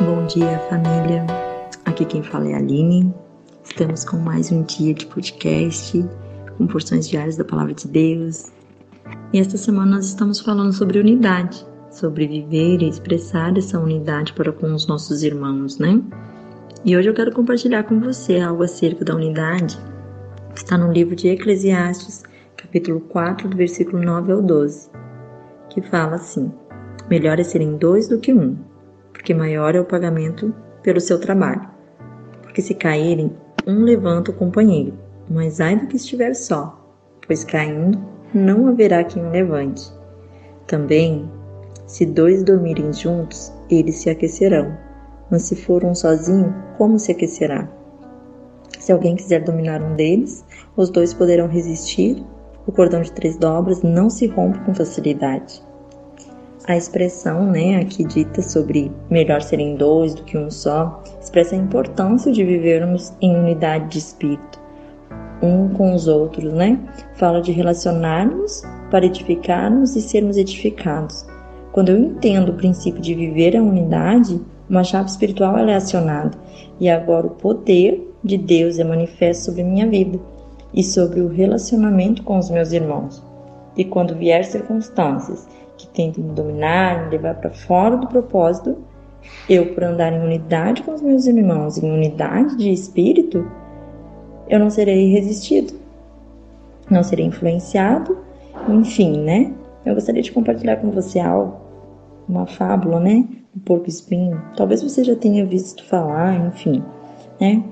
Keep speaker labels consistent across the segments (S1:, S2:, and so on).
S1: Bom dia, família. Aqui quem fala é a Aline. Estamos com mais um dia de podcast, com porções diárias da Palavra de Deus. E esta semana nós estamos falando sobre unidade, sobre viver e expressar essa unidade para com os nossos irmãos, né? E hoje eu quero compartilhar com você algo acerca da unidade que está no livro de Eclesiastes, capítulo 4, do versículo 9 ao 12, que fala assim: Melhor é serem dois do que um, porque maior é o pagamento pelo seu trabalho. Porque se caírem, um levanta o companheiro, mas ai do que estiver só, pois caindo não haverá quem o levante. Também, se dois dormirem juntos, eles se aquecerão, mas se for um sozinho, como se aquecerá? Se alguém quiser dominar um deles, os dois poderão resistir. O cordão de três dobras não se rompe com facilidade. A expressão, né, aqui dita sobre melhor serem dois do que um só, expressa a importância de vivermos em unidade de espírito, um com os outros, né? Fala de relacionarmos para edificarmos e sermos edificados. Quando eu entendo o princípio de viver a unidade, uma chave espiritual é acionada e agora o poder de Deus é manifesto sobre minha vida e sobre o relacionamento com os meus irmãos. E quando vier circunstâncias que tentem me dominar, me levar para fora do propósito, eu, por andar em unidade com os meus irmãos, em unidade de espírito, eu não serei resistido, não serei influenciado, enfim, né? Eu gostaria de compartilhar com você algo, uma fábula, né? O porco espinho. Talvez você já tenha visto falar, enfim, né?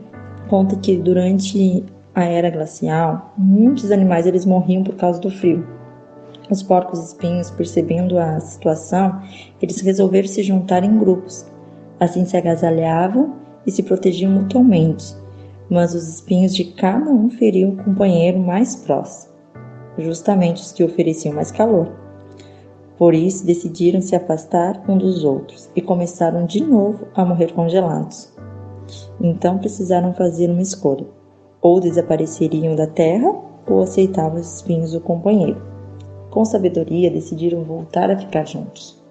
S1: Conta que durante a era glacial, muitos animais eles morriam por causa do frio. Os porcos espinhos, percebendo a situação, eles resolveram se juntar em grupos. Assim se agasalhavam e se protegiam mutuamente, mas os espinhos de cada um feriam o companheiro mais próximo, justamente os que ofereciam mais calor. Por isso decidiram se afastar um dos outros e começaram de novo a morrer congelados. Então precisaram fazer uma escolha: ou desapareceriam da terra ou aceitavam os espinhos do companheiro com sabedoria, decidiram voltar a ficar juntos.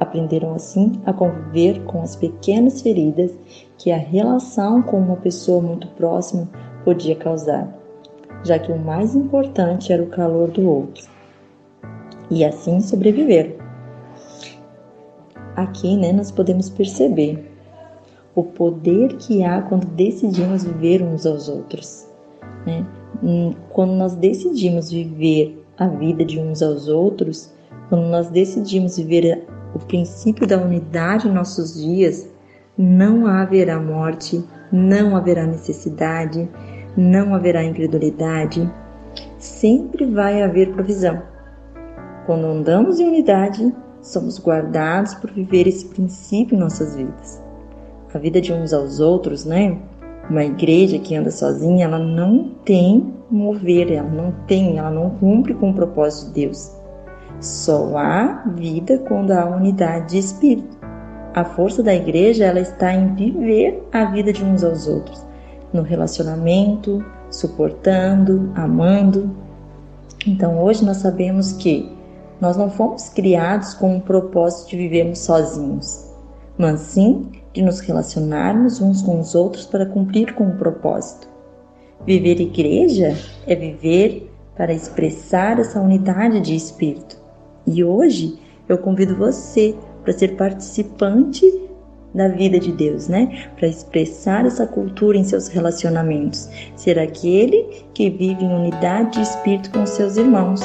S1: Aprenderam assim a conviver com as pequenas feridas que a relação com uma pessoa muito próxima podia causar, já que o mais importante era o calor do outro. E assim sobreviveram. Aqui, né, nós podemos perceber o poder que há quando decidimos viver uns aos outros. Né? Hum, quando nós decidimos viver a vida de uns aos outros, quando nós decidimos viver o princípio da unidade em nossos dias, não haverá morte, não haverá necessidade, não haverá incredulidade, sempre vai haver provisão. Quando andamos em unidade, somos guardados por viver esse princípio em nossas vidas. A vida de uns aos outros, né? Uma igreja que anda sozinha, ela não tem mover, ela não tem, ela não cumpre com o propósito de Deus. Só há vida quando há unidade de espírito. A força da igreja ela está em viver a vida de uns aos outros, no relacionamento, suportando, amando. Então hoje nós sabemos que nós não fomos criados com o propósito de vivermos sozinhos, mas sim de nos relacionarmos uns com os outros para cumprir com o propósito. Viver igreja é viver para expressar essa unidade de espírito. E hoje eu convido você para ser participante da vida de Deus, né? Para expressar essa cultura em seus relacionamentos, ser aquele que vive em unidade de espírito com seus irmãos.